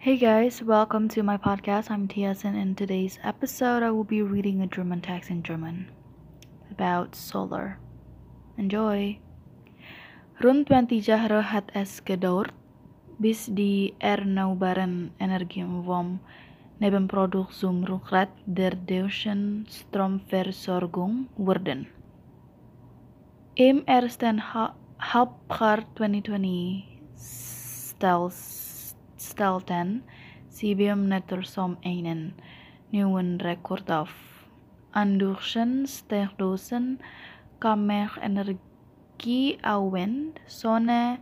Hey guys, welcome to my podcast. I'm Tias, and in today's episode, I will be reading a German text in German about solar. Enjoy! Rund 20 jaar het es gedauert, bis die erneuerbaren Energien vom Nebenprodukt zum Rückgrat der deutschen Stromversorgung wurden. Im ersten ha Halbjahr 2020 stelten CBM netter som einen neuen Rekord auf. Andurchen stegdosen kamer energie au wind, Sonne,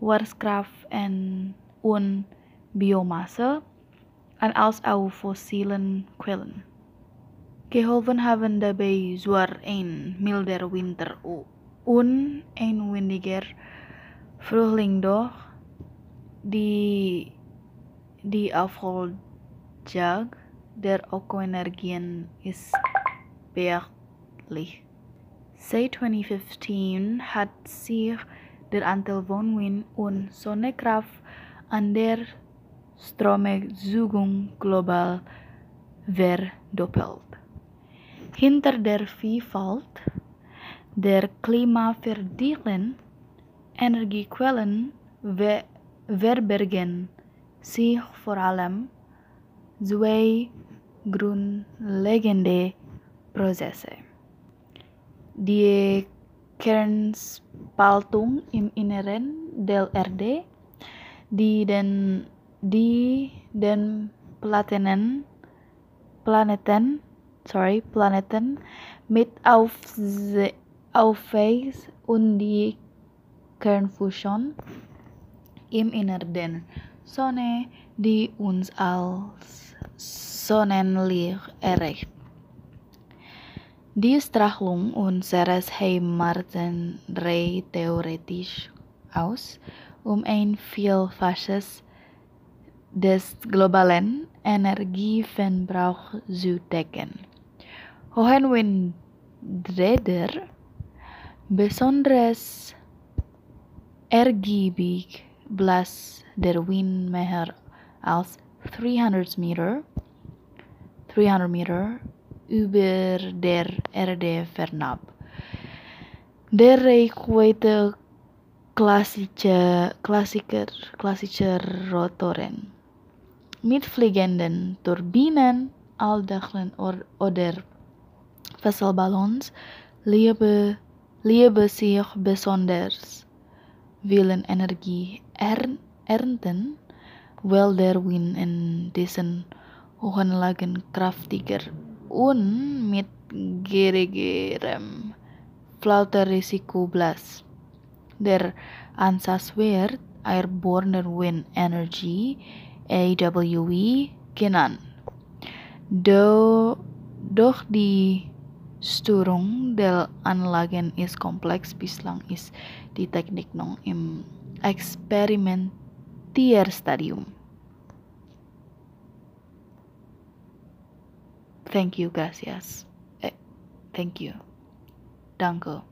Wasserkraft en un Biomasse en als au fossielen quellen. Geholpen hebben daarbij zwaar een milder winter un een windiger vroegling doch die die afgeljag der eco-energien is beachtlich. Seit 2015 hat sich der Anteil von Wind und Sonnekraft an der Stromerzeugung global verdoppelt. Hinter der Vielfalt der klimaverdelen energiequellen verbergen sich vor allem zwei grundlegende Prozesse. Die Kernspaltung im Inneren der Erde, die den, die den Planeten, Planeten, sorry, Planeten mit aufse, aufweist und die Kernfusion im Inneren Sonne, die uns als Sonnenlicht erreicht. Die Strahlung unseres Heimaten reicht theoretisch aus, um ein Vielfaches des globalen Energieverbrauchs zu decken. Hohenwindräder, besonders ergiebig blas der Wind mehr als 300 Meter, 300 Meter über der Erde fernab. Der Reichweite klassischer, klassischer, klassischer Rotoren mit fliegenden Turbinen, Aldachen oder Wasserballons lebe, lebe sich besonders willen Energie ernten, weil der Wind in diesen hohen Lagen kraftiger und mit geringerem Flauterrisiko blas. Der Ansatz wird Airborne Wind Energy AWE genannt. Do, doch die Störung der Anlagen ist komplex. Bislang ist die Technik noch im Experimentierstadium. Thank you, gracias. Eh, thank you. Danke.